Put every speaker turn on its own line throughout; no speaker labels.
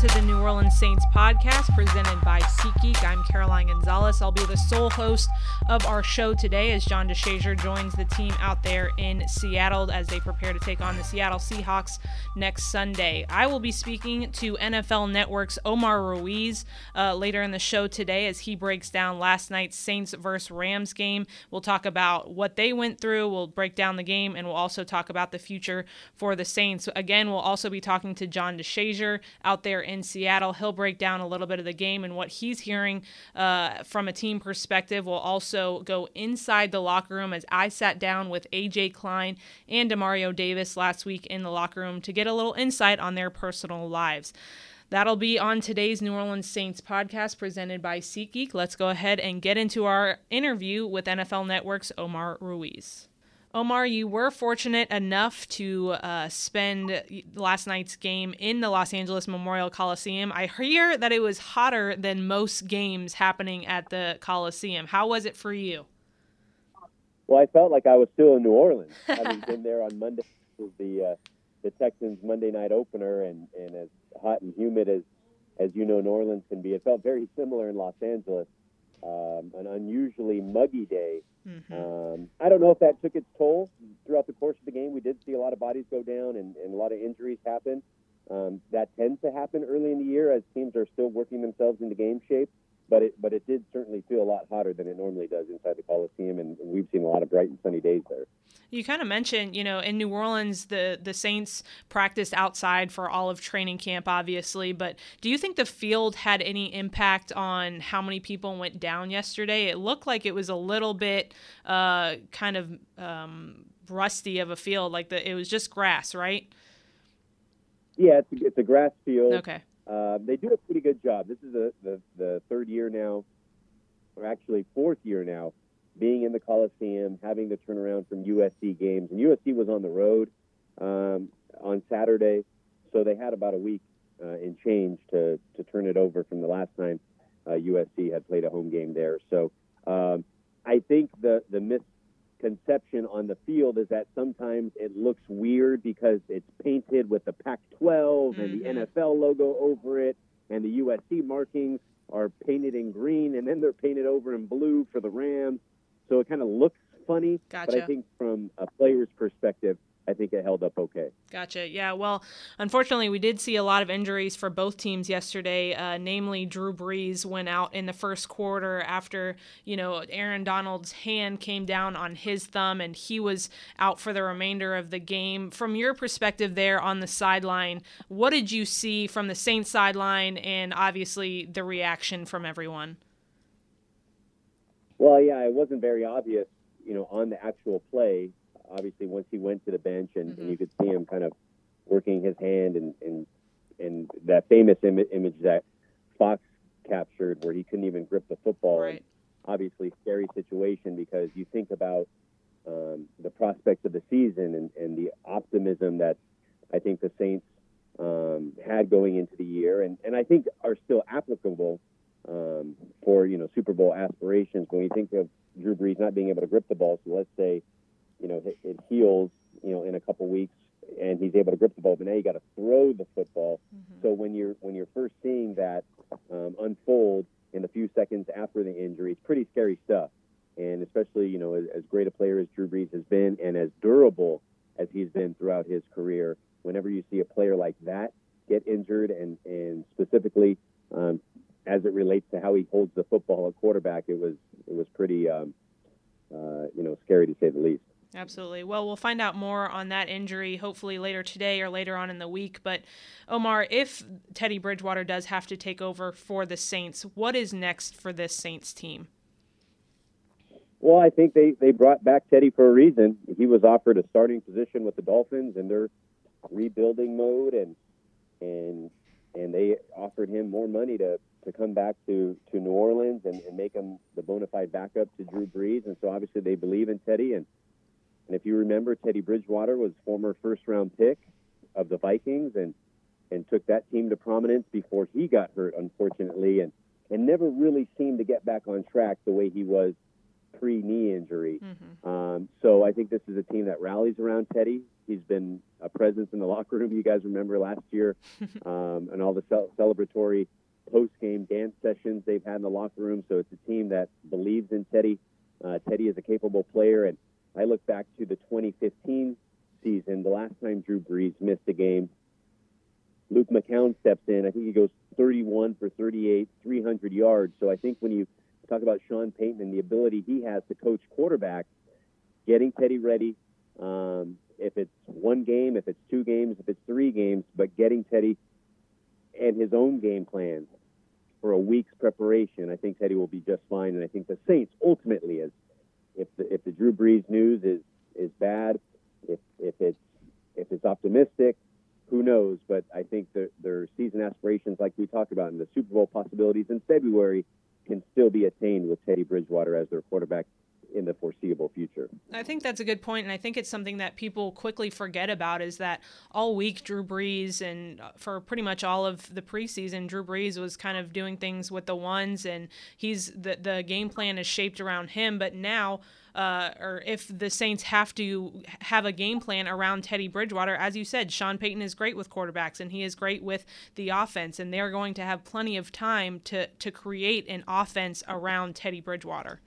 to the New Orleans Saints podcast presented by SeatGeek. I'm Caroline Gonzalez. I'll be the sole host of our show today as John DeShazier joins the team out there in Seattle as they prepare to take on the Seattle Seahawks next Sunday. I will be speaking to NFL Network's Omar Ruiz uh, later in the show today as he breaks down last night's Saints versus Rams game. We'll talk about what they went through, we'll break down the game, and we'll also talk about the future for the Saints. Again, we'll also be talking to John DeShazier out there in Seattle. He'll break down a little bit of the game and what he's hearing uh, from a team perspective. We'll also go inside the locker room as I sat down with AJ Klein and Demario Davis last week in the locker room to get a little insight on their personal lives. That'll be on today's New Orleans Saints podcast presented by SeatGeek. Let's go ahead and get into our interview with NFL Network's Omar Ruiz. Omar, you were fortunate enough to uh, spend last night's game in the Los Angeles Memorial Coliseum. I hear that it was hotter than most games happening at the Coliseum. How was it for you?
Well, I felt like I was still in New Orleans, having been there on Monday, the uh, the Texans Monday night opener, and, and as hot and humid as as you know New Orleans can be. It felt very similar in Los Angeles. Um, an unusually muggy day Mm-hmm. Um, I don't know if that took its toll throughout the course of the game. We did see a lot of bodies go down and, and a lot of injuries happen. Um, that tends to happen early in the year as teams are still working themselves into game shape but it but it did certainly feel a lot hotter than it normally does inside the Coliseum, and, we've seen a lot of bright and sunny days there.
You kind of mentioned, you know, in New Orleans, the the Saints practiced outside for all of training camp, obviously. But do you think the field had any impact on how many people went down yesterday? It looked like it was a little bit uh, kind of um, rusty of a field, like the it was just grass, right?
Yeah, it's it's a grass field.
Okay.
Uh, they do a pretty good job. This is the, the, the third year now, or actually fourth year now, being in the Coliseum, having to turn around from USC games. And USC was on the road um, on Saturday, so they had about a week uh, in change to, to turn it over from the last time uh, USC had played a home game there. So um, I think the, the miss conception on the field is that sometimes it looks weird because it's painted with the Pac 12 mm-hmm. and the mm-hmm. NFL logo over it, and the USC markings are painted in green, and then they're painted over in blue for the Rams. So it kind of looks funny.
Gotcha.
But I think from a player's perspective, I think it held up okay.
Gotcha. Yeah. Well, unfortunately, we did see a lot of injuries for both teams yesterday. Uh, namely, Drew Brees went out in the first quarter after you know Aaron Donald's hand came down on his thumb, and he was out for the remainder of the game. From your perspective, there on the sideline, what did you see from the Saints sideline, and obviously the reaction from everyone?
Well, yeah, it wasn't very obvious, you know, on the actual play obviously once he went to the bench and, mm-hmm. and you could see him kind of working his hand and and and that famous Im- image that Fox captured where he couldn't even grip the football.
Right.
Obviously, scary situation because you think about um, the prospects of the season and, and the optimism that I think the Saints um, had going into the year, and, and I think are still applicable um, for you know Super Bowl aspirations. When you think of Drew Brees not being able to grip the ball, so let's say you know, it, it heals, you know, in a couple weeks and he's able to grip the ball. But now you got to throw the football. Mm-hmm. So when you're when you're first seeing that um, unfold in the few seconds after the injury, it's pretty scary stuff. And especially, you know, as, as great a player as Drew Brees has been, and as durable as he's been throughout his career, whenever you see a player like that get injured, and and specifically um, as it relates to how he holds the football at quarterback, it was it was pretty, um, uh, you know, scary to say the least.
Absolutely. Well, we'll find out more on that injury hopefully later today or later on in the week. But, Omar, if Teddy Bridgewater does have to take over for the Saints, what is next for this Saints team?
Well, I think they, they brought back Teddy for a reason. He was offered a starting position with the Dolphins in their rebuilding mode, and and and they offered him more money to, to come back to, to New Orleans and, and make him the bona fide backup to Drew Brees. And so obviously they believe in Teddy and – and if you remember, Teddy Bridgewater was former first round pick of the Vikings and and took that team to prominence before he got hurt, unfortunately, and and never really seemed to get back on track the way he was pre-knee injury. Mm-hmm. Um, so I think this is a team that rallies around Teddy. He's been a presence in the locker room. You guys remember last year, um, and all the ce- celebratory post-game dance sessions they've had in the locker room. So it's a team that believes in Teddy. Uh, Teddy is a capable player, and I look back to the 2015 season, the last time Drew Brees missed a game. Luke McCown steps in. I think he goes 31 for 38, 300 yards. So I think when you talk about Sean Payton and the ability he has to coach quarterbacks, getting Teddy ready, um, if it's one game, if it's two games, if it's three games, but getting Teddy and his own game plan for a week's preparation, I think Teddy will be just fine. And I think the Saints ultimately is if the if the Drew Brees news is is bad, if if it's if it's optimistic, who knows? But I think that their season aspirations, like we talked about, and the Super Bowl possibilities in February, can still be attained with Teddy Bridgewater as their quarterback in the foreseeable future.
I think that's a good point, and I think it's something that people quickly forget about is that all week Drew Brees and uh, for pretty much all of the preseason, Drew Brees was kind of doing things with the ones, and he's the the game plan is shaped around him. But now uh, or if the Saints have to have a game plan around Teddy Bridgewater, as you said, Sean Payton is great with quarterbacks and he is great with the offense, and they're going to have plenty of time to to create an offense around Teddy Bridgewater.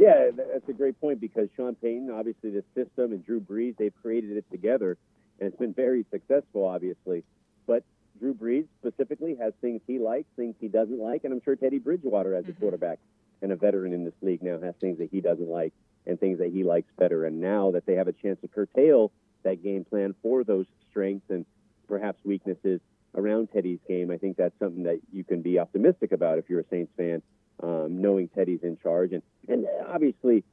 Yeah, that's a great point because Sean Payton, obviously, the system and Drew Brees, they've created it together, and it's been very successful, obviously. But Drew Brees specifically has things he likes, things he doesn't like, and I'm sure Teddy Bridgewater as a mm-hmm. quarterback and a veteran in this league now has things that he doesn't like and things that he likes better. And now that they have a chance to curtail that game plan for those strengths and perhaps weaknesses around Teddy's game, I think that's something that you can be optimistic about if you're a Saints fan, um, knowing Teddy's in charge. And, and obviously,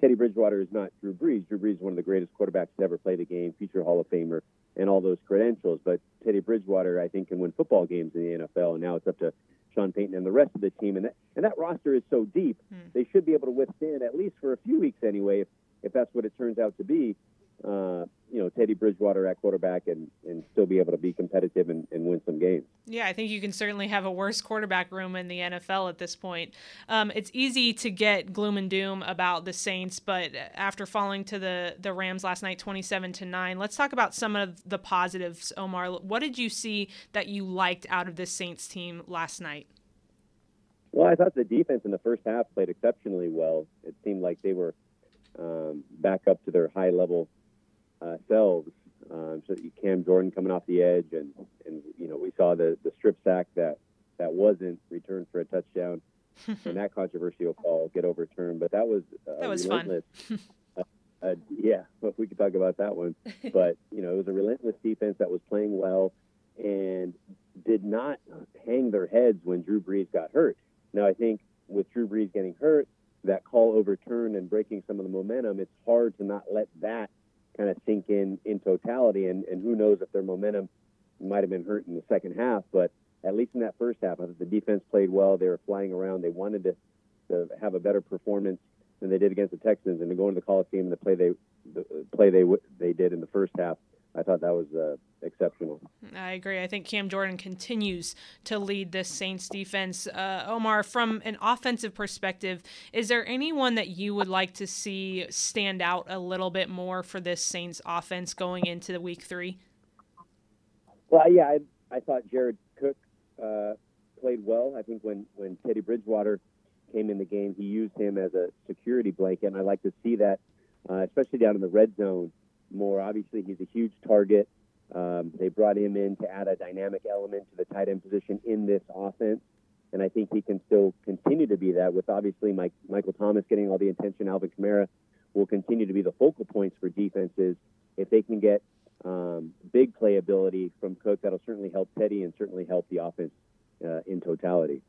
Teddy Bridgewater is not Drew Brees. Drew Brees is one of the greatest quarterbacks to ever play the game, future Hall of Famer, and all those credentials. But Teddy Bridgewater, I think, can win football games in the NFL. And now it's up to Sean Payton and the rest of the team. And that, and that roster is so deep, hmm. they should be able to withstand, at least for a few weeks anyway, if, if that's what it turns out to be, uh, you know, Teddy Bridgewater at quarterback and, and still be able to be competitive and, and win some games.
Yeah, I think you can certainly have a worse quarterback room in the NFL at this point. Um, it's easy to get gloom and doom about the Saints, but after falling to the, the Rams last night, 27 to 9, let's talk about some of the positives, Omar. What did you see that you liked out of this Saints team last night?
Well, I thought the defense in the first half played exceptionally well. It seemed like they were um, back up to their high level selves. Um, so Cam Jordan coming off the edge, and and you know we saw the the strip sack that that wasn't returned for a touchdown, and that controversial call get overturned. But that was
uh, that was fun.
uh, uh, yeah, but we could talk about that one. but you know it was a relentless defense that was playing well and did not hang their heads when Drew Brees got hurt. Now I think with Drew Brees getting hurt, that call overturned and breaking some of the momentum, it's hard to not let that kind of sink in in totality. And, and who knows if their momentum might have been hurt in the second half. But at least in that first half, I thought the defense played well. They were flying around. They wanted to, to have a better performance than they did against the Texans. And to go into the Coliseum and the play they the play they they did in the first half, I thought that was uh, exceptional.
I agree. I think Cam Jordan continues to lead this Saints defense. Uh, Omar, from an offensive perspective, is there anyone that you would like to see stand out a little bit more for this Saints offense going into the week three?
Well, yeah, I, I thought Jared Cook uh, played well. I think when, when Teddy Bridgewater came in the game, he used him as a security blanket, and I like to see that, uh, especially down in the red zone more. Obviously, he's a huge target. Um, they brought him in to add a dynamic element to the tight end position in this offense. And I think he can still continue to be that with obviously Mike, Michael Thomas getting all the attention. Alvin Kamara will continue to be the focal points for defenses. If they can get um, big playability from Cook, that'll certainly help Teddy and certainly help the offense uh, in totality.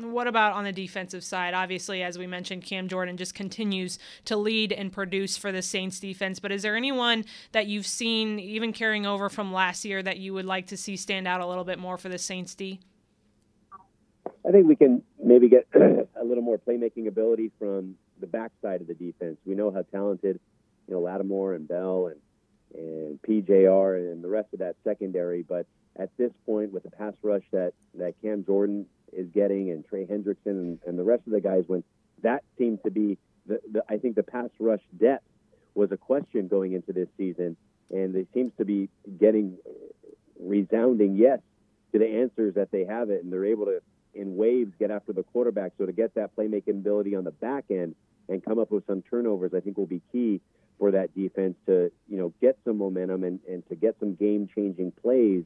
What about on the defensive side? Obviously, as we mentioned, Cam Jordan just continues to lead and produce for the Saints defense. But is there anyone that you've seen, even carrying over from last year, that you would like to see stand out a little bit more for the Saints D?
I think we can maybe get a little more playmaking ability from the backside of the defense. We know how talented, you know, Lattimore and Bell and and PJR and the rest of that secondary, but at this point, with the pass rush that that Cam Jordan is getting and Trey Hendrickson and, and the rest of the guys when that seemed to be the, the, I think the pass rush depth was a question going into this season, and it seems to be getting resounding yes to the answers that they have it, and they're able to in waves get after the quarterback. So to get that playmaking ability on the back end and come up with some turnovers, I think will be key for that defense to you know get some momentum and, and to get some game changing plays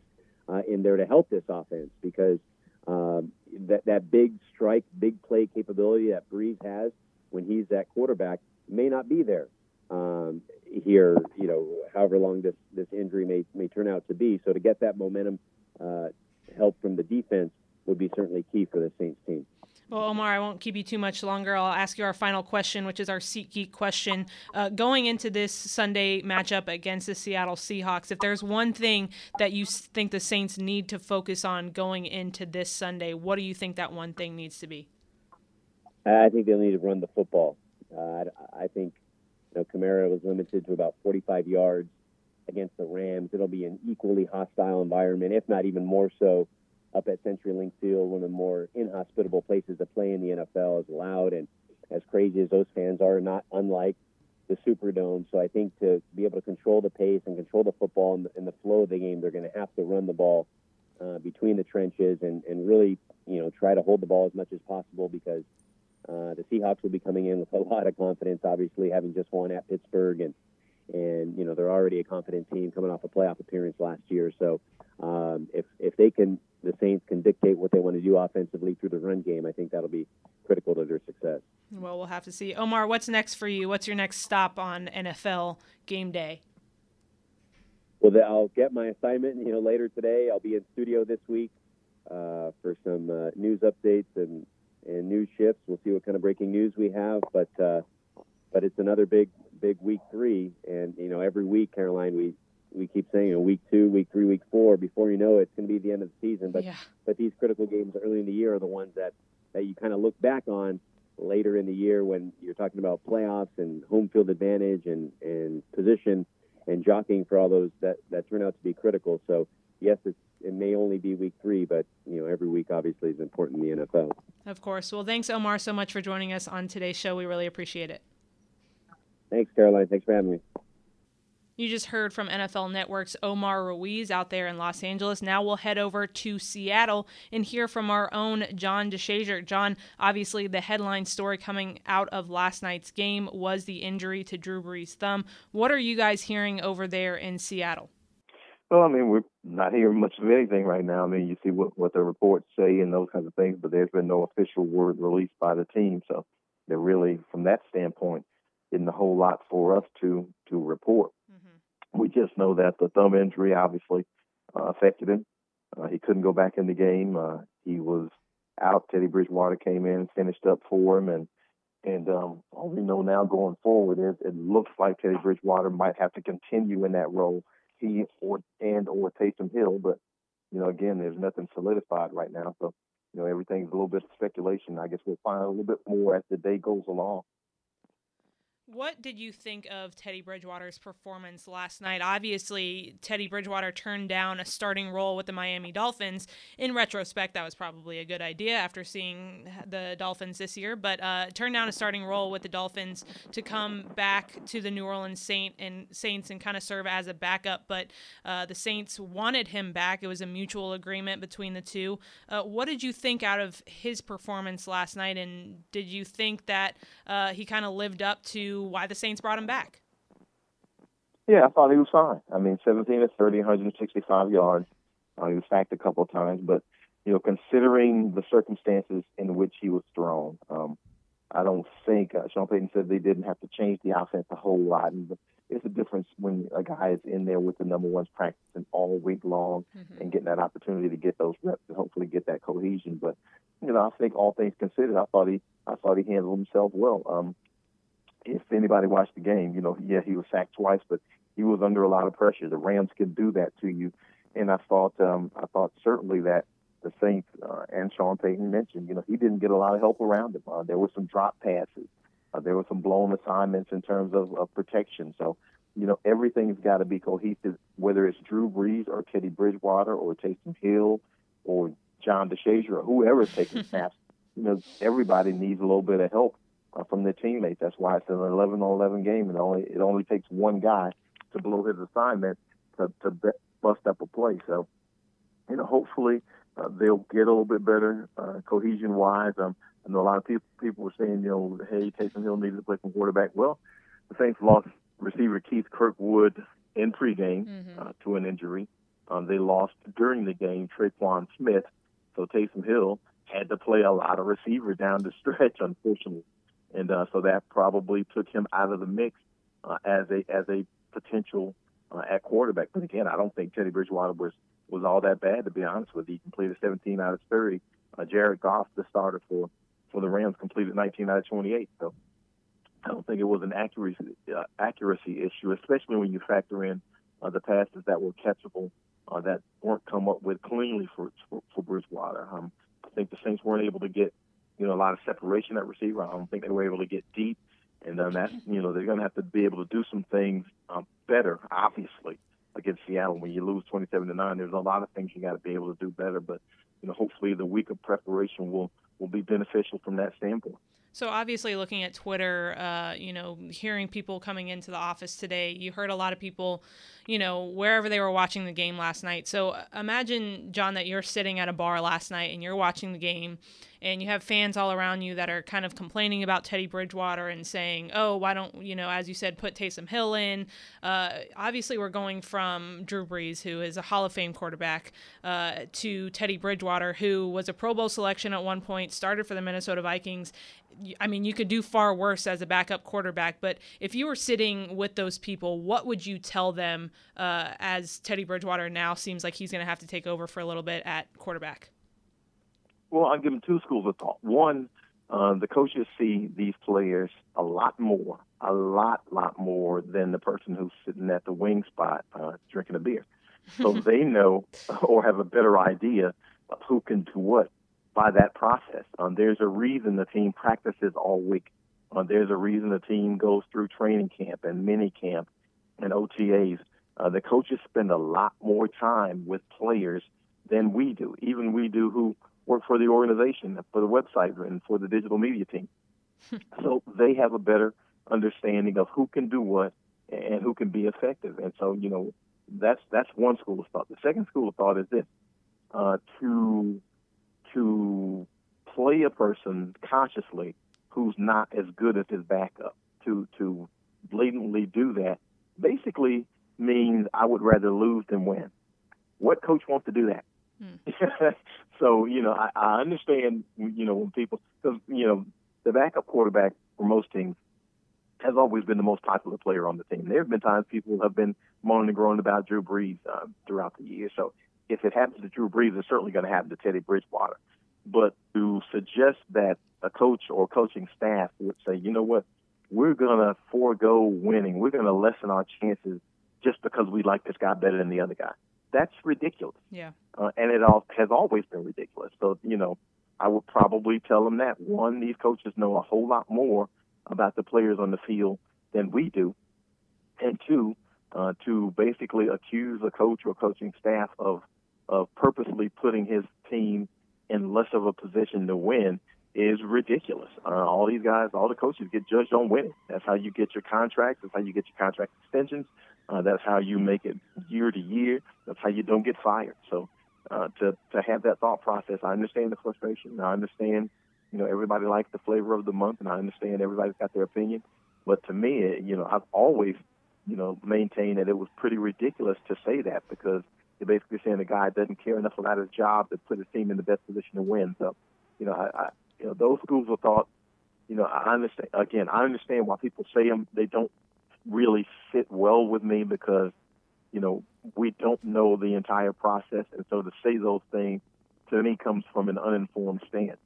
uh, in there to help this offense. Because um, that that big strike, big play capability that Brees has when he's that quarterback may not be there um, here. You know, however long this this injury may may turn out to be. So to get that momentum uh, help from the defense would be certainly key for the Saints team.
Well, Omar, I won't keep you too much longer. I'll ask you our final question, which is our SeatGeek question. Uh, going into this Sunday matchup against the Seattle Seahawks, if there's one thing that you think the Saints need to focus on going into this Sunday, what do you think that one thing needs to be?
I think they'll need to run the football. Uh, I think you know, Kamara was limited to about 45 yards against the Rams. It'll be an equally hostile environment, if not even more so, up at CenturyLink Field, one of the more inhospitable places to play in the NFL, as loud and as crazy as those fans are, not unlike the Superdome. So I think to be able to control the pace and control the football and the, and the flow of the game, they're going to have to run the ball uh, between the trenches and, and really, you know, try to hold the ball as much as possible because uh, the Seahawks will be coming in with a lot of confidence, obviously having just won at Pittsburgh and and you know they're already a confident team coming off a playoff appearance last year. So um, if if they can, the Saints can dictate what they want to do offensively through the run game. I think that'll be critical to their success.
Well, we'll have to see. Omar, what's next for you? What's your next stop on NFL game day?
Well, I'll get my assignment. You know, later today, I'll be in studio this week uh, for some uh, news updates and and news shifts. We'll see what kind of breaking news we have, but uh, but it's another big big week three, and you know every week, Caroline, we we keep saying, you know, week two, week three, week four. Before you know it, it's going to be the end of the season. But
yeah.
but these critical games early in the year are the ones that that you kind of look back on later in the year when you're talking about playoffs and home field advantage and and position and jockeying for all those that that turn out to be critical. So yes, it's it may only be week three, but you know every week obviously is important in the NFL.
Of course. Well, thanks Omar so much for joining us on today's show. We really appreciate it.
Thanks, Caroline. Thanks for having me.
You just heard from NFL Network's Omar Ruiz out there in Los Angeles. Now we'll head over to Seattle and hear from our own John DeShazier. John, obviously, the headline story coming out of last night's game was the injury to Drew Brees' thumb. What are you guys hearing over there in Seattle?
Well, I mean, we're not hearing much of anything right now. I mean, you see what, what the reports say and those kinds of things, but there's been no official word released by the team. So they're really, from that standpoint, isn't a whole lot for us to to report. Mm-hmm. We just know that the thumb injury obviously uh, affected him. Uh, he couldn't go back in the game. Uh, he was out. Teddy Bridgewater came in and finished up for him, and and um, all we know now going forward is it looks like Teddy Bridgewater might have to continue in that role. He or and or Taysom Hill, but you know again, there's nothing solidified right now. So you know everything's a little bit of speculation. I guess we'll find a little bit more as the day goes along.
What did you think of Teddy Bridgewater's performance last night? Obviously, Teddy Bridgewater turned down a starting role with the Miami Dolphins. In retrospect, that was probably a good idea after seeing the Dolphins this year, but uh, turned down a starting role with the Dolphins to come back to the New Orleans Saint and Saints and kind of serve as a backup. But uh, the Saints wanted him back. It was a mutual agreement between the two. Uh, what did you think out of his performance last night? And did you think that uh, he kind of lived up to why the Saints brought him back.
Yeah, I thought he was fine. I mean, 17 to 30, 165 yards. Uh, he was sacked a couple of times, but you know, considering the circumstances in which he was thrown, um, I don't think uh, Sean Payton said they didn't have to change the offense a whole lot. And it's a difference when a guy is in there with the number ones practicing all week long mm-hmm. and getting that opportunity to get those reps and hopefully get that cohesion. But you know, I think all things considered, I thought he I thought he handled himself well. Um, if anybody watched the game, you know, yeah, he was sacked twice, but he was under a lot of pressure. The Rams can do that to you, and I thought, um, I thought certainly that the Saints uh, and Sean Payton mentioned, you know, he didn't get a lot of help around him. Uh, there were some drop passes, uh, there were some blown assignments in terms of, of protection. So, you know, everything's got to be cohesive, whether it's Drew Brees or Teddy Bridgewater or Taysom Hill or John DeShazier or whoever's taking snaps. You know, everybody needs a little bit of help from their teammates. That's why it's an 11 on 11 game, and only it only takes one guy to blow his assignment to to bust up a play. So, you know, hopefully uh, they'll get a little bit better uh, cohesion wise. Um, I know a lot of people people were saying, you know, hey, Taysom Hill needed to play some quarterback. Well, the Saints lost receiver Keith Kirkwood in pregame mm-hmm. uh, to an injury. Um, they lost during the game Tre'Quan Smith, so Taysom Hill had to play a lot of receiver down the stretch, unfortunately, and uh, so that probably took him out of the mix uh, as a as a potential uh, at quarterback. But again, I don't think Teddy Bridgewater was was all that bad to be honest with you. He completed 17 out of 30. Uh, Jared Goff, the starter for for the Rams, completed 19 out of 28. So I don't think it was an accuracy uh, accuracy issue, especially when you factor in uh, the passes that were catchable uh, that weren't come up with cleanly for for, for Bridgewater. Um, I think the Saints weren't able to get you know a lot of separation at receiver. I don't think they were able to get deep, and then that you know they're going to have to be able to do some things um, better, obviously against Seattle. When you lose 27 to nine, there's a lot of things you got to be able to do better. But you know, hopefully the week of preparation will will be beneficial from that standpoint.
So obviously, looking at Twitter, uh, you know, hearing people coming into the office today, you heard a lot of people, you know, wherever they were watching the game last night. So uh, imagine, John, that you're sitting at a bar last night and you're watching the game, and you have fans all around you that are kind of complaining about Teddy Bridgewater and saying, "Oh, why don't you know, as you said, put Taysom Hill in?" Uh, obviously, we're going from Drew Brees, who is a Hall of Fame quarterback, uh, to Teddy Bridgewater, who was a Pro Bowl selection at one point, started for the Minnesota Vikings. I mean, you could do far worse as a backup quarterback, but if you were sitting with those people, what would you tell them uh, as Teddy Bridgewater now seems like he's going to have to take over for a little bit at quarterback?
Well, I'll give them two schools of thought. One, uh, the coaches see these players a lot more, a lot, lot more than the person who's sitting at the wing spot uh, drinking a beer. So they know or have a better idea of who can do what by that process. Um, there's a reason the team practices all week. Uh, there's a reason the team goes through training camp and mini camp and OTAs. Uh, the coaches spend a lot more time with players than we do. Even we do who work for the organization, for the website, and for the digital media team. so they have a better understanding of who can do what and who can be effective. And so, you know, that's that's one school of thought. The second school of thought is this: uh, to to play a person consciously who's not as good as his backup. To to blatantly do that basically means I would rather lose than win. What coach wants to do that? So you know, I, I understand. You know, when people because you know the backup quarterback for most teams has always been the most popular player on the team. There have been times people have been moaning and groaning about Drew Brees uh, throughout the year. So if it happens to Drew Brees, it's certainly going to happen to Teddy Bridgewater. But to suggest that a coach or coaching staff would say, you know what, we're going to forego winning, we're going to lessen our chances just because we like this guy better than the other guy that's ridiculous.
Yeah.
Uh, and it all has always been ridiculous. So you know, I would probably tell them that one, these coaches know a whole lot more about the players on the field than we do, and two, uh, to basically accuse a coach or coaching staff of of purposely putting his team in less of a position to win is ridiculous. Uh, all these guys, all the coaches get judged on winning. That's how you get your contracts. That's how you get your contract extensions. Uh, that's how you make it year to year. That's how you don't get fired. So uh, to to have that thought process, I understand the frustration. I understand, you know, everybody likes the flavor of the month, and I understand everybody's got their opinion. But to me, it, you know, I've always, you know, maintained that it was pretty ridiculous to say that because you're basically saying the guy doesn't care enough about his job to put his team in the best position to win. So, you know, I, I you know, those schools of thought, you know, I understand. Again, I understand why people say them. They don't really sit well with me because, you know, we don't know the entire process, and so to say those things to me comes from an uninformed stance.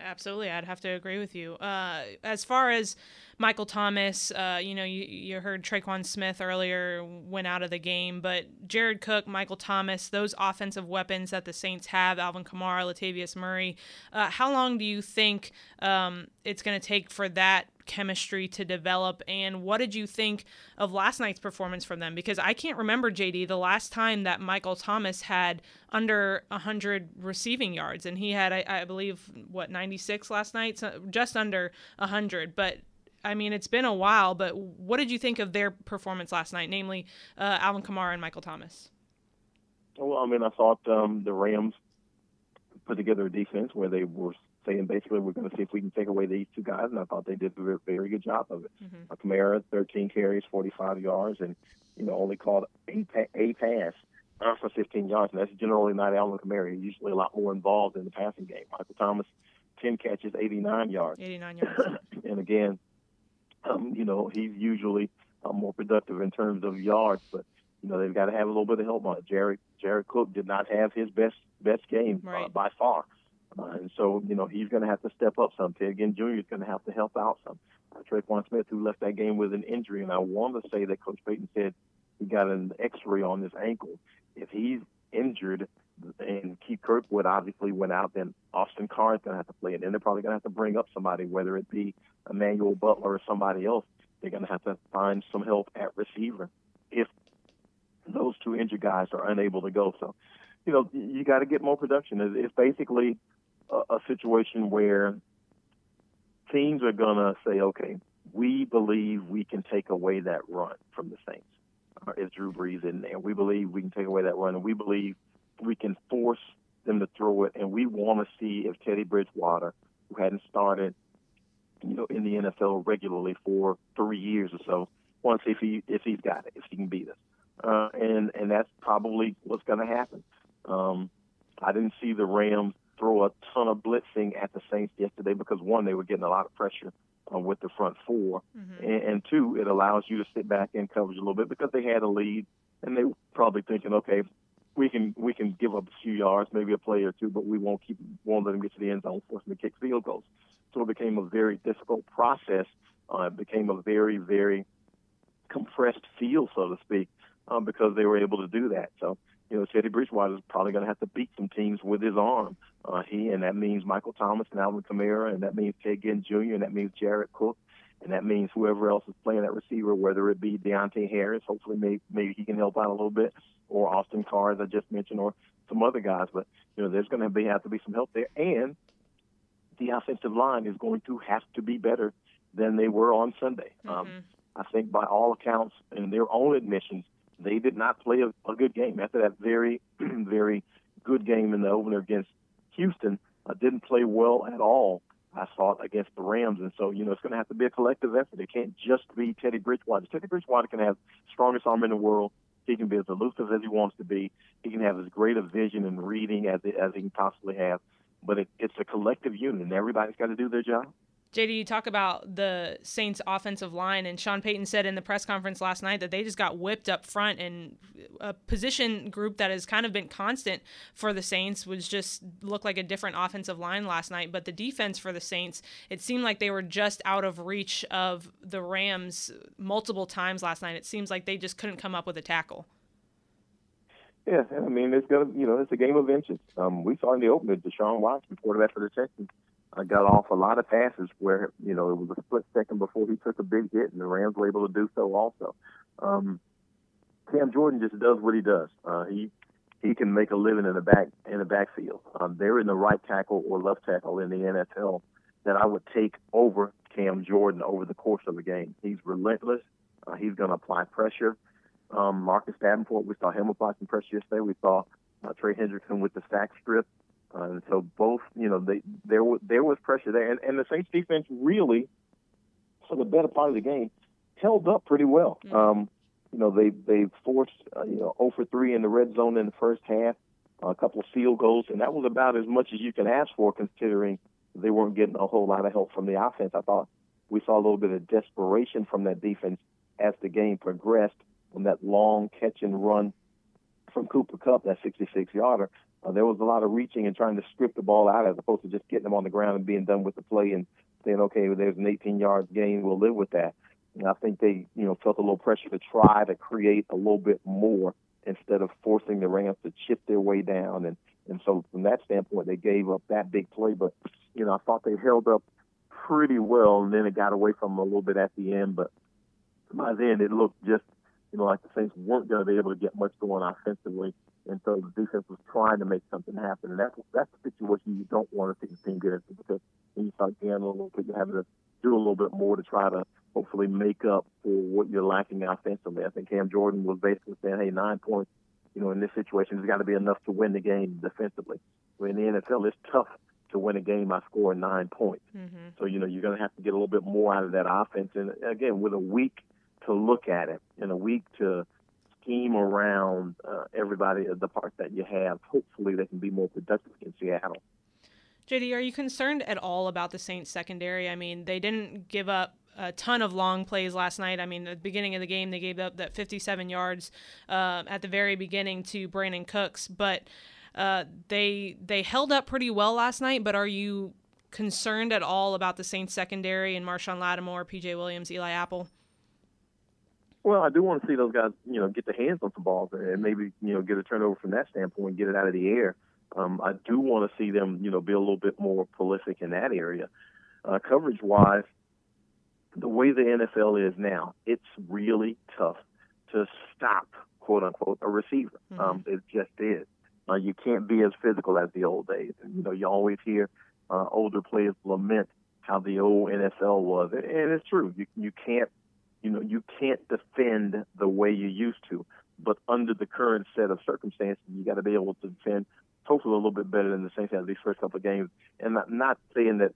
Absolutely, I'd have to agree with you. Uh, as far as Michael Thomas, uh, you know, you, you heard Tre'Quan Smith earlier went out of the game, but Jared Cook, Michael Thomas, those offensive weapons that the Saints have, Alvin Kamara, Latavius Murray, uh, how long do you think um, it's going to take for that chemistry to develop? And what did you think of last night's performance from them? Because I can't remember, JD, the last time that Michael Thomas had under 100 receiving yards. And he had, I, I believe, what, 96 last night? So just under 100. But I mean, it's been a while, but what did you think of their performance last night, namely uh, Alvin Kamara and Michael Thomas?
Well, I mean, I thought um, the Rams put together a defense where they were saying basically we're going to see if we can take away these two guys, and I thought they did a very good job of it. Mm-hmm. Uh, Kamara, 13 carries, 45 yards, and you know only called a, a pass uh, for 15 yards, and that's generally not Alvin Kamara. He's usually a lot more involved in the passing game. Michael Thomas, 10 catches, 89 yards.
89 yards.
and again, um, you know he's usually uh, more productive in terms of yards, but you know they've got to have a little bit of help on it. Jared Jared Cook did not have his best best game uh, right. uh, by far. Uh, and so, you know, he's going to have to step up some. Ted Ginn Jr. is going to have to help out some. Uh, Tre'Quan Smith, who left that game with an injury, and I want to say that Coach Payton said he got an X-ray on his ankle. If he's injured, and Keith Kirkwood obviously went out, then Austin Carr is going to have to play and then they're probably going to have to bring up somebody, whether it be Emmanuel Butler or somebody else. They're going to have to find some help at receiver if those two injured guys are unable to go. So, you know, you got to get more production. It's basically a, a situation where teams are going to say, okay, we believe we can take away that run from the Saints. Uh, if Drew Brees in there, we believe we can take away that run, and we believe we can force them to throw it. And we want to see if Teddy Bridgewater, who hadn't started, you know, in the NFL regularly for three years or so, wants to see if he if he's got it, if he can beat us. Uh, and and that's probably what's going to happen. Um, I didn't see the Rams throw a ton of blitzing at the Saints yesterday because one, they were getting a lot of pressure uh, with the front 4 mm-hmm. and, and two, it allows you to sit back in coverage a little bit because they had a lead, and they were probably thinking, okay, we can we can give up a few yards, maybe a play or two, but we won't keep won't let them get to the end zone, force them to kick field goals. So it became a very difficult process. Uh, it became a very very compressed field, so to speak, um, because they were able to do that. So you know, Teddy Bridgewater is probably going to have to beat some teams with his arm. Uh, he and that means Michael Thomas and Alvin Kamara, and that means Ted Ginn Jr. and that means Jared Cook, and that means whoever else is playing that receiver, whether it be Deonte Harris, hopefully maybe, maybe he can help out a little bit, or Austin Carr, as I just mentioned, or some other guys. But you know, there's going to be have to be some help there, and the offensive line is going to have to be better than they were on Sunday. Um, mm-hmm. Um, I think by all accounts and their own admissions, they did not play a, a good game after that very, very good game in the opener against Houston. Uh, didn't play well at all. I thought against the Rams, and so you know it's going to have to be a collective effort. It can't just be Teddy Bridgewater. Teddy Bridgewater can have strongest arm in the world. He can be as elusive as he wants to be. He can have as great a vision and reading as as he can possibly have. But it, it's a collective unit, and everybody's got to do their job.
JD, you talk about the Saints offensive line, and Sean Payton said in the press conference last night that they just got whipped up front, and a position group that has kind of been constant for the Saints was just looked like a different offensive line last night. But the defense for the Saints, it seemed like they were just out of reach of the Rams multiple times last night. It seems like they just couldn't come up with a tackle.
Yeah, I mean it's gonna, you know, it's a game of inches. Um, we saw in the opener Deshaun Watson, quarterback for the Texans I got off a lot of passes where you know it was a split second before he took a big hit, and the Rams were able to do so also. Um, Cam Jordan just does what he does. Uh, he he can make a living in the back in the backfield. Um, there is no right tackle or left tackle in the NFL that I would take over Cam Jordan over the course of a game. He's relentless. Uh, he's going to apply pressure. Um, Marcus Davenport, we saw him apply some pressure yesterday. We saw uh, Trey Hendrickson with the sack strip. Uh, and so both, you know, they, there was there was pressure there, and, and the Saints defense really, for the better part of the game, held up pretty well. Mm-hmm. Um, you know, they they forced uh, you know 0 for 3 in the red zone in the first half, uh, a couple of field goals, and that was about as much as you can ask for, considering they weren't getting a whole lot of help from the offense. I thought we saw a little bit of desperation from that defense as the game progressed, on that long catch and run from Cooper Kupp, that 66 yarder, uh, there was a lot of reaching and trying to strip the ball out as opposed to just getting them on the ground and being done with the play and saying, okay, well, there's an 18 yard gain, we'll live with that. And I think they, you know, felt a little pressure to try to create a little bit more instead of forcing the Rams to chip their way down. And and so from that standpoint, they gave up that big play. But you know, I thought they held up pretty well, and then it got away from them a little bit at the end. But by then, it looked just you know like the Saints weren't going to be able to get much going offensively, and so the defense was trying to make something happen. And that's that's the situation you don't want to see the team get into because you start gambling a little bit, you're having to do a little bit more to try to hopefully make up for what you're lacking offensively. I think Cam Jordan was basically saying, "Hey, nine points." You know, in this situation, it's got to be enough to win the game defensively. In the NFL, it's tough to win a game by scoring nine points. Mm-hmm. So, you know, you're going to have to get a little bit more out of that offense. And again, with a week to look at it and a week to scheme around uh, everybody, the parts that you have, hopefully they can be more productive in Seattle.
JD, are you concerned at all about the Saints secondary? I mean, they didn't give up a ton of long plays last night. I mean, at the beginning of the game, they gave up that 57 yards uh, at the very beginning to Brandin Cooks, but uh, they they held up pretty well last night. But are you concerned at all about the Saints secondary and Marshon Lattimore, P.J. Williams, Eli Apple?
Well, I do want to see those guys, you know, get their hands on some balls and maybe, you know, get a turnover from that standpoint, get it out of the air. Um, I do want to see them, you know, be a little bit more prolific in that area. Uh, coverage wise, the way the NFL is now, it's really tough to stop, quote unquote, a receiver. Mm-hmm. Um, it just is. Uh, you can't be as physical as the old days. And, you know, you always hear uh, older players lament how the old NFL was, and it's true. You you can't, you know, you can't defend the way you used to. But under the current set of circumstances, you got to be able to defend hopefully a little bit better than the Saints have these first couple of games. And not, not saying that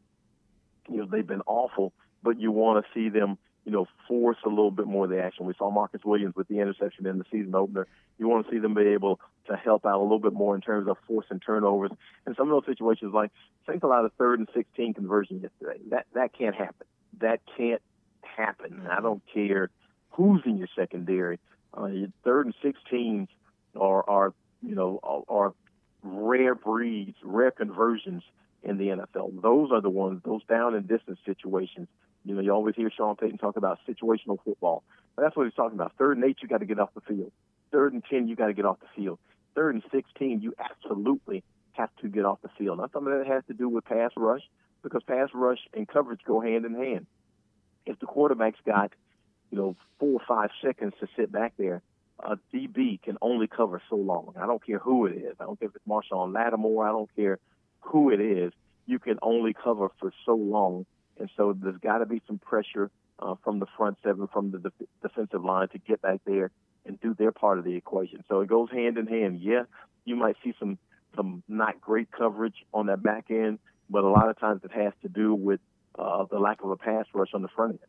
you know they've been awful, but you want to see them, you know, force a little bit more of the action. We saw Marcus Williams with the interception in the season opener. You want to see them be able to help out a little bit more in terms of forcing turnovers. And some of those situations, like think a lot of third and 16 conversion yesterday. That that can't happen. That can't happen. Mm-hmm. I don't care who's in your secondary. Uh, your third and 16s are are you know are, are rare breeds, rare conversions in the NFL. Those are the ones, those down and distance situations. You know, you always hear Sean Payton talk about situational football. But that's what he's talking about. Third and eight, you got to get off the field. Third and 10, you got to get off the field. Third and 16, you absolutely have to get off the field. Not something that has to do with pass rush, because pass rush and coverage go hand in hand. If the quarterback's got, you know, four or five seconds to sit back there, a DB can only cover so long. I don't care who it is. I don't care if it's Marshon Lattimore. I don't care who it is, you can only cover for so long. And so there's got to be some pressure uh, from the front seven, from the def- defensive line to get back there and do their part of the equation. So it goes hand in hand. Yeah, you might see some some not great coverage on that back end, but a lot of times it has to do with uh, the lack of a pass rush on the front end.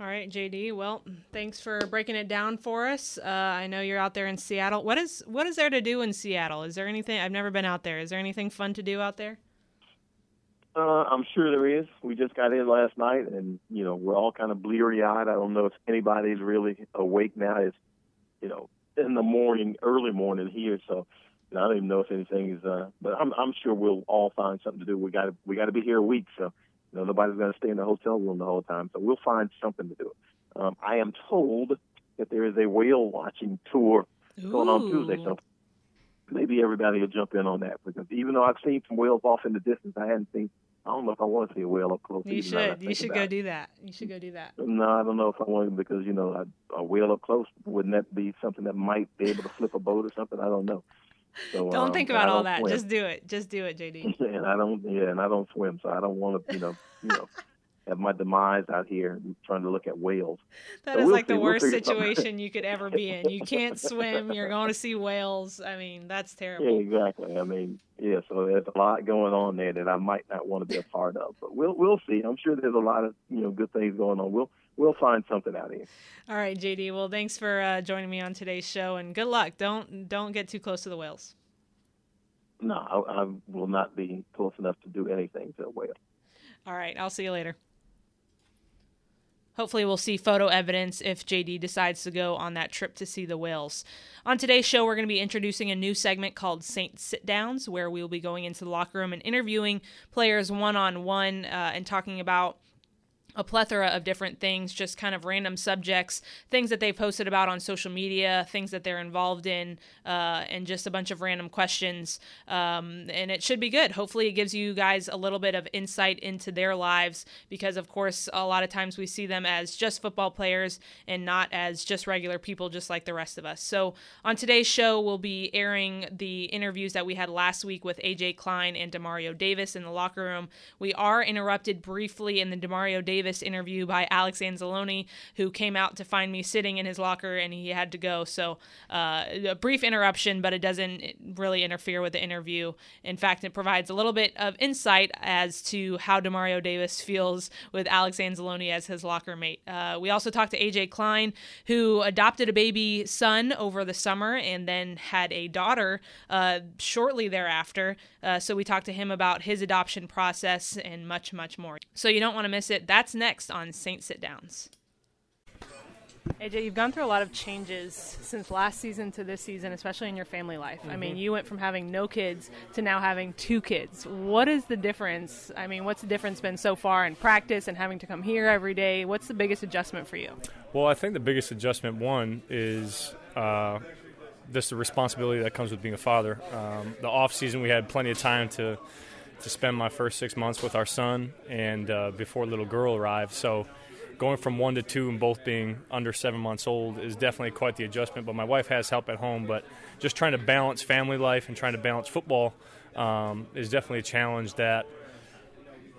All right, JD. Well, thanks for breaking it down for us. Uh, I know you're out there in Seattle. What is what is there to do in Seattle? Is there anything I've never been out there? Is there anything fun to do out there?
Uh, I'm sure there is. We just got in last night, and you know we're all kind of bleary eyed. I don't know if anybody's really awake now. It's you know in the morning, early morning here, so you know, I don't even know if anything is. Uh, but I'm I'm sure we'll all find something to do. We got to we got to be here a week, so you know, nobody's going to stay in the hotel room the whole time, so we'll find something to do. Um, I am told that there is a whale watching tour Ooh. going on Tuesday, so maybe everybody will jump in on that because even though I've seen some whales off in the distance, I hadn't seen. I don't know if I want to see a whale up close.
You should. You should go it. do that. You should go do that.
No, I don't know if I want to because you know a, a whale up close wouldn't that be something that might be able to flip a boat or something? I don't know.
So, don't um, think about all that. Swim. Just do it. Just do it, JD.
and I don't. Yeah, and I don't swim, so I don't want to. You know. You know. have my demise out here trying to look at whales.
That so is we'll like see, the worst we'll situation you could ever be in. You can't swim. You're going to see whales. I mean, that's terrible.
Yeah, exactly. I mean, yeah. So there's a lot going on there that I might not want to be a part of, but we'll we'll see. I'm sure there's a lot of you know good things going on. We'll we'll find something out of you.
All right, JD. Well, thanks for uh, joining me on today's show, and good luck. Don't don't get too close to the whales.
No, I, I will not be close enough to do anything to a whale.
All right, I'll see you later. Hopefully, we'll see photo evidence if JD decides to go on that trip to see the whales. On today's show, we're going to be introducing a new segment called Saint Sit Downs, where we will be going into the locker room and interviewing players one on one and talking about a plethora of different things, just kind of random subjects, things that they've posted about on social media, things that they're involved in, uh, and just a bunch of random questions. Um, and it should be good. Hopefully, it gives you guys a little bit of insight into their lives because, of course, a lot of times we see them as just football players and not as just regular people, just like the rest of us. So, on today's show, we'll be airing the interviews that we had last week with AJ Klein and Demario Davis in the locker room. We are interrupted briefly in the Demario Davis Davis interview by Alex Anzalone, who came out to find me sitting in his locker and he had to go. So uh, a brief interruption, but it doesn't really interfere with the interview. In fact, it provides a little bit of insight as to how Demario Davis feels with Alex Anzalone as his locker mate. Uh, we also talked to AJ Klein, who adopted a baby son over the summer and then had a daughter uh, shortly thereafter. Uh, so we talked to him about his adoption process and much, much more. So you don't want to miss it. That's next on Saint Sit Downs. AJ, you've gone through a lot of changes since last season to this season, especially in your family life. Mm-hmm. I mean, mm-hmm. you went from having no kids to now having two kids. What is the difference? I mean, what's the difference been so far in practice and having to come here every day? What's the biggest adjustment for you?
Well, I think the biggest adjustment, one, is uh, just the responsibility that comes with being a father. Um, the off season, we had plenty of time to to spend my first six months with our son and uh, before little girl arrived. So going from one to two and both being under seven months old is definitely quite the adjustment. But my wife has help at home. But just trying to balance family life and trying to balance football um, is definitely a challenge that.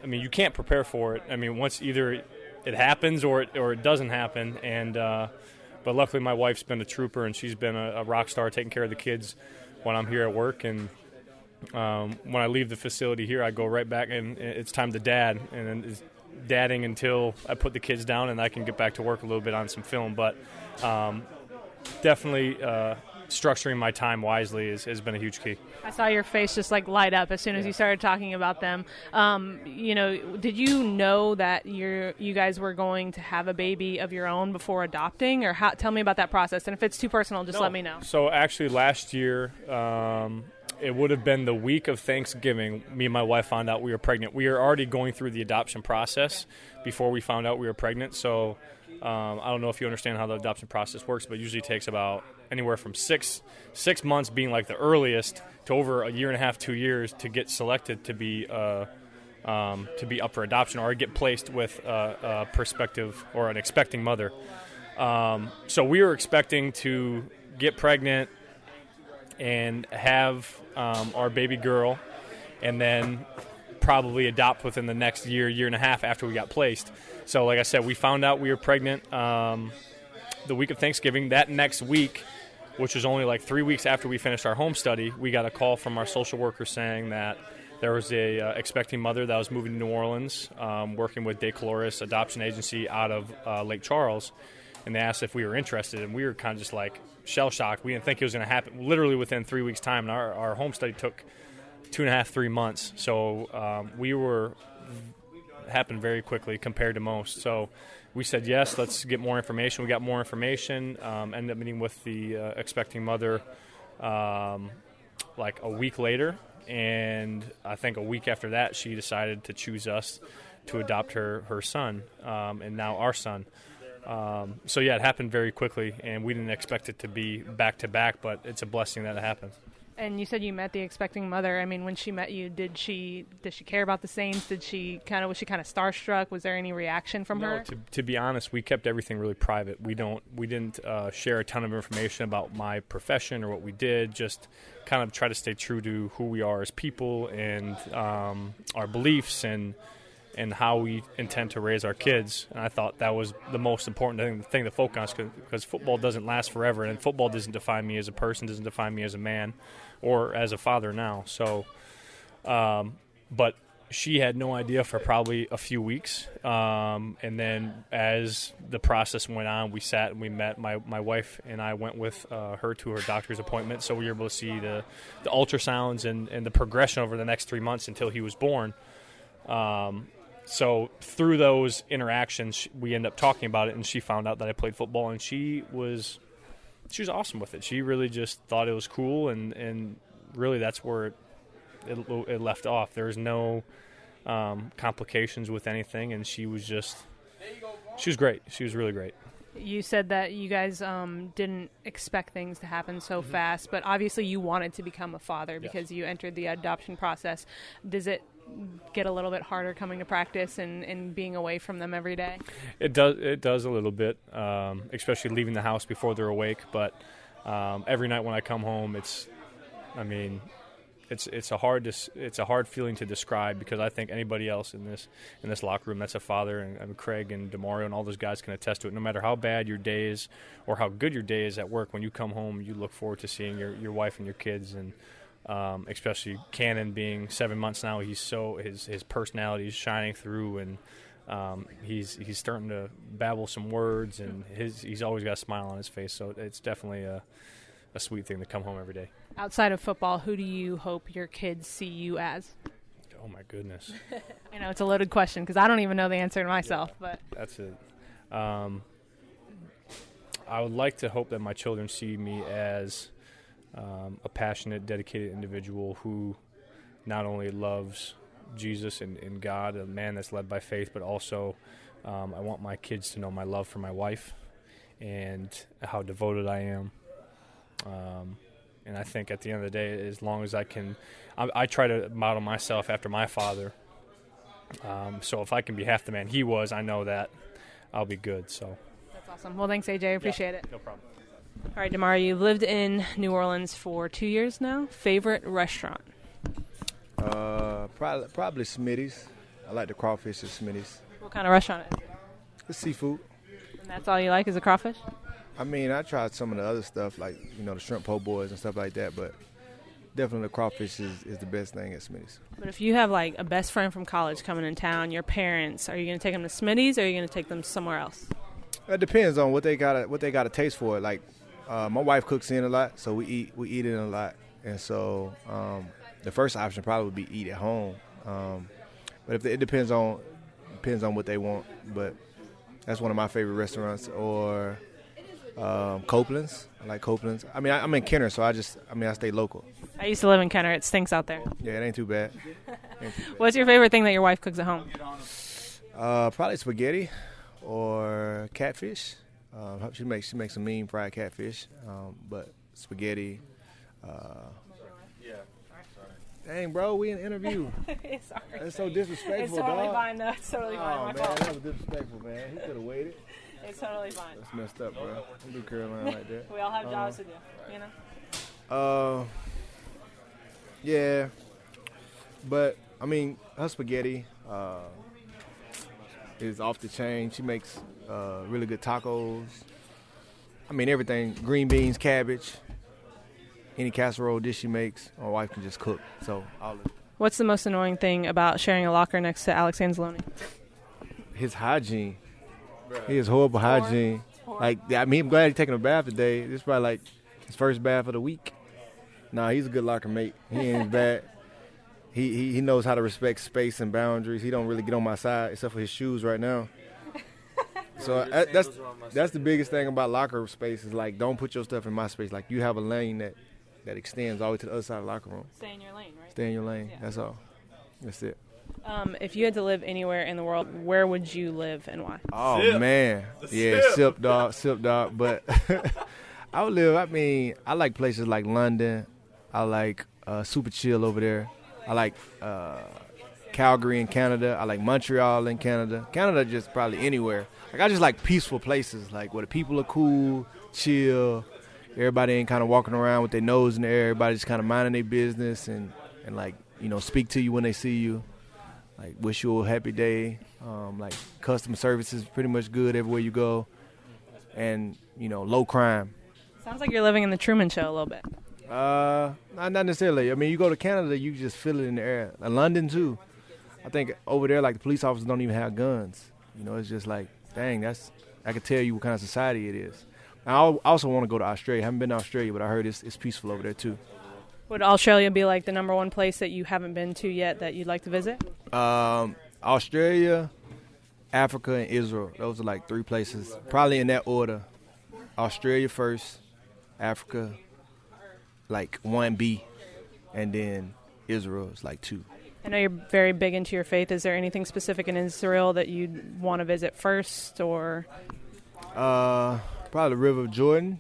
I mean, you can't prepare for it. I mean, once either it happens or it, or it doesn't happen, and uh, but luckily my wife's been a trooper and she's been a, a rock star taking care of the kids when I'm here at work and um, when I leave the facility here, I go right back and it's time to dad, and it's dadding until I put the kids down and I can get back to work a little bit on some film. But um, definitely uh, structuring my time wisely is, has been a huge key.
I saw your face just like light up as soon as yeah. you started talking about them. Um, you know, did you know that you you guys were going to have a baby of your own before adopting, or how, tell me about that process? And if it's too personal, just
no.
let me know.
So actually, last year. Um, it would have been the week of Thanksgiving. Me and my wife found out we were pregnant. We were already going through the adoption process before we found out we were pregnant. So um, I don't know if you understand how the adoption process works, but usually takes about anywhere from six six months being like the earliest to over a year and a half, two years to get selected to be uh, um, to be up for adoption or get placed with a, a prospective or an expecting mother. Um, so we were expecting to get pregnant and have um, our baby girl, and then probably adopt within the next year, year and a half after we got placed. So, like I said, we found out we were pregnant um, the week of Thanksgiving. That next week, which was only like three weeks after we finished our home study, we got a call from our social worker saying that there was a uh, expecting mother that was moving to New Orleans, um, working with De Adoption Agency out of uh, Lake Charles, and they asked if we were interested, and we were kind of just like shell shocked. We didn't think it was going to happen. Literally within three weeks' time, and our, our home study took two and a half, three months. So um, we were happened very quickly compared to most. So we said yes, let's get more information. We got more information. Um, ended up meeting with the uh, expecting mother um, like a week later, and I think a week after that, she decided to choose us to adopt her her son, um, and now our son. Um, so yeah, it happened very quickly, and we didn't expect it to be back to back, but it's a blessing that it happened.
And you said you met the expecting mother. I mean, when she met you, did she did she care about the Saints? Did she kind of was she kind of starstruck? Was there any reaction from
no,
her?
To, to be honest, we kept everything really private. We don't we didn't uh, share a ton of information about my profession or what we did. Just kind of try to stay true to who we are as people and um, our beliefs and and how we intend to raise our kids. And I thought that was the most important thing, thing to focus on because football doesn't last forever, and football doesn't define me as a person, doesn't define me as a man or as a father now. So, um, but she had no idea for probably a few weeks. Um, and then as the process went on, we sat and we met. My, my wife and I went with uh, her to her doctor's appointment. So we were able to see the, the ultrasounds and, and the progression over the next three months until he was born. Um, so through those interactions, we end up talking about it, and she found out that I played football, and she was she was awesome with it. She really just thought it was cool, and and really that's where it it, it left off. There was no um, complications with anything, and she was just she was great. She was really great.
You said that you guys um, didn't expect things to happen so
Mm-hmm.
fast, but obviously you wanted to become a father
Yes.
because you entered the adoption process. Does it get a little bit harder coming to practice and, and being away from them every day?
It does. It does a little bit, um, especially leaving the house before they're awake. But um, every night when I come home, it's, I mean, it's it's a hard it's a hard feeling to describe because I think anybody else in this in this locker room that's a father and, and Craig and Demario and all those guys can attest to it. No matter how bad your day is or how good your day is at work, when you come home, you look forward to seeing your, your wife and your kids and. Um, especially Cannon being seven months now, he's so his his personality is shining through, and um, he's he's starting to babble some words, and his he's always got a smile on his face. So it's definitely a a sweet thing to come home every day.
Outside of football, who do you hope your kids see you as?
Oh my goodness,
I know it's a loaded question because I don't even know the answer to myself, but
that's it. Um, I would like to hope that my children see me as um, a passionate, dedicated individual who not only loves Jesus and, and God, a man that's led by faith, but also um, I want my kids to know my love for my wife and how devoted I am. Um, and I think at the end of the day, as long as I can, I, I try to model myself after my father. Um, so if I can be half the man he was, I know that I'll be good. So
that's awesome. Well, thanks, AJ. I appreciate it.
no problem.
All right, Demar, you've lived in New Orleans for two years now. Favorite restaurant?
Uh, probably probably Smitty's. I like the crawfish at Smitty's.
What kind of restaurant is it?
It's seafood.
And that's all you like is the crawfish?
I mean, I tried some of the other stuff like you know the shrimp po' boys and stuff like that, but definitely the crawfish is, is the best thing at Smitty's.
But if you have like a best friend from college coming in town, your parents, are you going to take them to Smitty's or are you going to take them somewhere else?
It depends on what they got what they got a taste for. Like uh, my wife cooks in a lot, so we eat we eat in a lot, and so um, the first option probably would be eat at home. Um, but if it depends on depends on what they want. But that's one of my favorite restaurants. Or um, Copeland's. I like Copeland's. I mean, I, I'm in Kenner, so I just I mean I stay local.
I used to live in Kenner. It stinks out there.
Yeah, it ain't too bad.
What's your favorite thing that your wife cooks at home?
Uh, probably spaghetti or catfish. Uh, she makes she makes some mean fried catfish, um, but spaghetti. Uh, Dang, bro, we in an interview.
Sorry.
That's so disrespectful,
It's totally
dog.
fine, though. It's totally
Oh
fine. My
man,
fault.
that was disrespectful, man. He could have waited.
It's totally fine.
That's messed up, bro. Don't do Caroline like that.
We all have jobs to do, you know?
Uh, yeah, but I mean, her spaghetti uh, is off the chain. She makes uh, really good tacos. I mean, everything: green beans, cabbage, any casserole dish she makes. My wife can just cook. So all of it.
What's the most annoying thing about sharing a locker next to Alex Anzalone?
his hygiene. He has horrible hygiene. Like, I mean, I'm glad he's taking a bath today. This is probably like his first bath of the week. Nah, he's a good locker mate. He ain't bad. He, he he knows how to respect space and boundaries. He don't really get on my side except for his shoes right now. So uh, that's that's the biggest thing about locker space is like don't put your stuff in my space. Like you have a lane that that extends all the way to the other side of the locker room.
Stay in your lane, right?
Stay in your lane.
Yeah.
That's all. That's it.
Um, if you had to live anywhere in the world, where would you live and why?
Oh man, yeah, sip dog, sip dog. But I would live. I mean, I like places like London. I like uh, super chill over there. I like uh, Calgary in Canada. I like Montreal in Canada. Canada just probably anywhere. Like I just like peaceful places, like where the people are cool, chill. Everybody ain't kind of walking around with their nose in the air. Everybody just kind of minding their business and and like you know speak to you when they see you. Like wish you a happy day. Um, like customer service is pretty much good everywhere you go, and you know low crime.
Sounds like you're living in the Truman Show a little bit.
Uh, not, not necessarily. I mean, you go to Canada, you just feel it in the air. And London too. I think over there, like the police officers don't even have guns. You know, it's just like, dang, that's. I could tell you what kind of society it is. I also want to go to Australia. I haven't been to Australia, but I heard it's, it's peaceful over there too.
Would Australia be like the number one place that you haven't been to yet that you'd like to visit?
Um, Australia, Africa, and Israel. Those are like three places, probably in that order. Australia first, Africa, like one B, and then Israel is like two.
I know you're very big into your faith. Is there anything specific in Israel that you'd want to visit first, or?
Uh, probably the River of Jordan.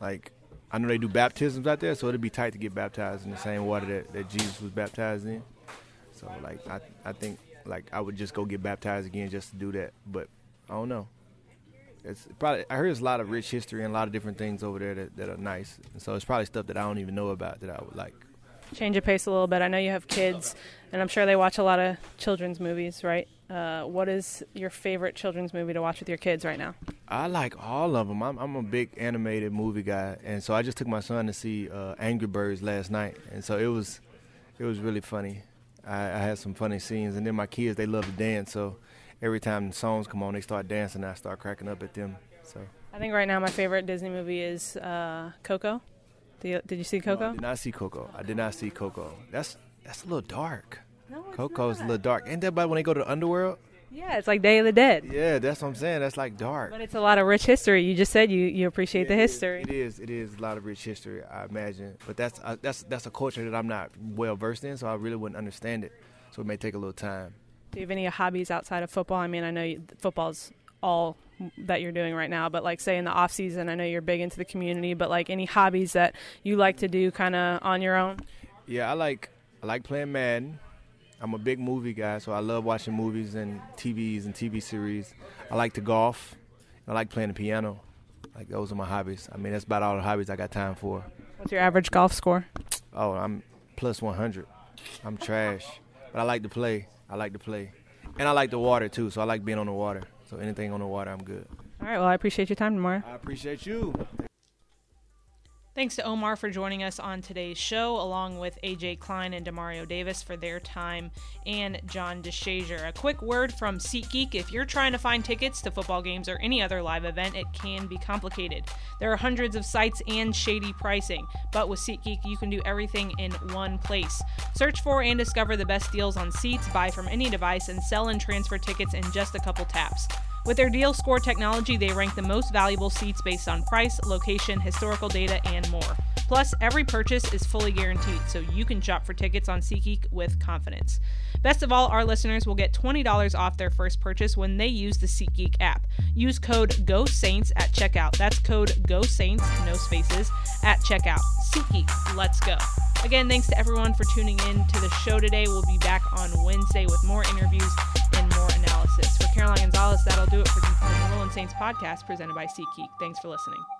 Like, I know they do baptisms out there, so it'd be tight to get baptized in the same water that, that Jesus was baptized in. So, like, I I think like I would just go get baptized again just to do that. But I don't know. It's probably I heard there's a lot of rich history and a lot of different things over there that, that are nice. And so it's probably stuff that I don't even know about that I would like.
Change of pace a little bit. I know you have kids, and I'm sure they watch a lot of children's movies, right? Uh, what is your favorite children's movie to watch with your kids right now?
I like all of them. I'm, I'm a big animated movie guy, and so I just took my son to see uh, Angry Birds last night, and so it was it was really funny. I, I had some funny scenes, and then my kids they love to dance, so every time the songs come on, they start dancing. I start cracking up at them. So
I think right now my favorite Disney movie is uh, Coco. Did you, did you see Coco?
No, I did not see Coco. I did not see Coco. That's that's a little dark.
No,
Coco's a little dark. Ain't that about when they go to the underworld?
Yeah, it's like Day of the Dead.
Yeah, that's what I'm saying. That's like dark.
But it's a lot of rich history. You just said you, you appreciate the
It is-
history.
It is. It is a lot of rich history, I imagine. But that's uh, that's that's a culture that I'm not well versed in, so I really wouldn't understand it. So it may take a little time.
Do you have any hobbies outside of football? I mean, I know you, football's all that you're doing right now, but like say in the off season, I know you're big into the community, but like any hobbies that you like to do kind of on your own?
Yeah, I like I like playing Madden. I'm a big movie guy, so I love watching movies and TVs and TV series. I like to golf. I like playing the piano. Like those are my hobbies. I mean, that's about all the hobbies I got time for.
What's your average golf score?
Oh, I'm plus 100. I'm trash, but I like to play. I like to play, and I like the water too. So I like being on the water. So anything on the water, I'm good.
All right, well, I appreciate your time tomorrow.
I appreciate you.
Thanks to Omar for joining us on today's show, along with AJ Klein and Demario Davis for their time, and John DeShazier. A quick word from SeatGeek: If you're trying to find tickets to football games or any other live event, it can be complicated. There are hundreds of sites and shady pricing, but with SeatGeek, you can do everything in one place. Search for and discover the best deals on seats, buy from any device, and sell and transfer tickets in just a couple taps. With their deal score technology, they rank the most valuable seats based on price, location, historical data, and more. Plus, every purchase is fully guaranteed, so you can shop for tickets on SeatGeek with confidence. Best of all, our listeners will get $20 off their first purchase when they use the SeatGeek app. Use code GoSaints at checkout. That's code GoSaints, no spaces, at checkout. SeatGeek, let's go. Again, thanks to everyone for tuning in to the show today. We'll be back on Wednesday with more interviews For Caroline Gonzalez, that'll do it for the Orleans Saints podcast presented by SeatGeek. Thanks for listening.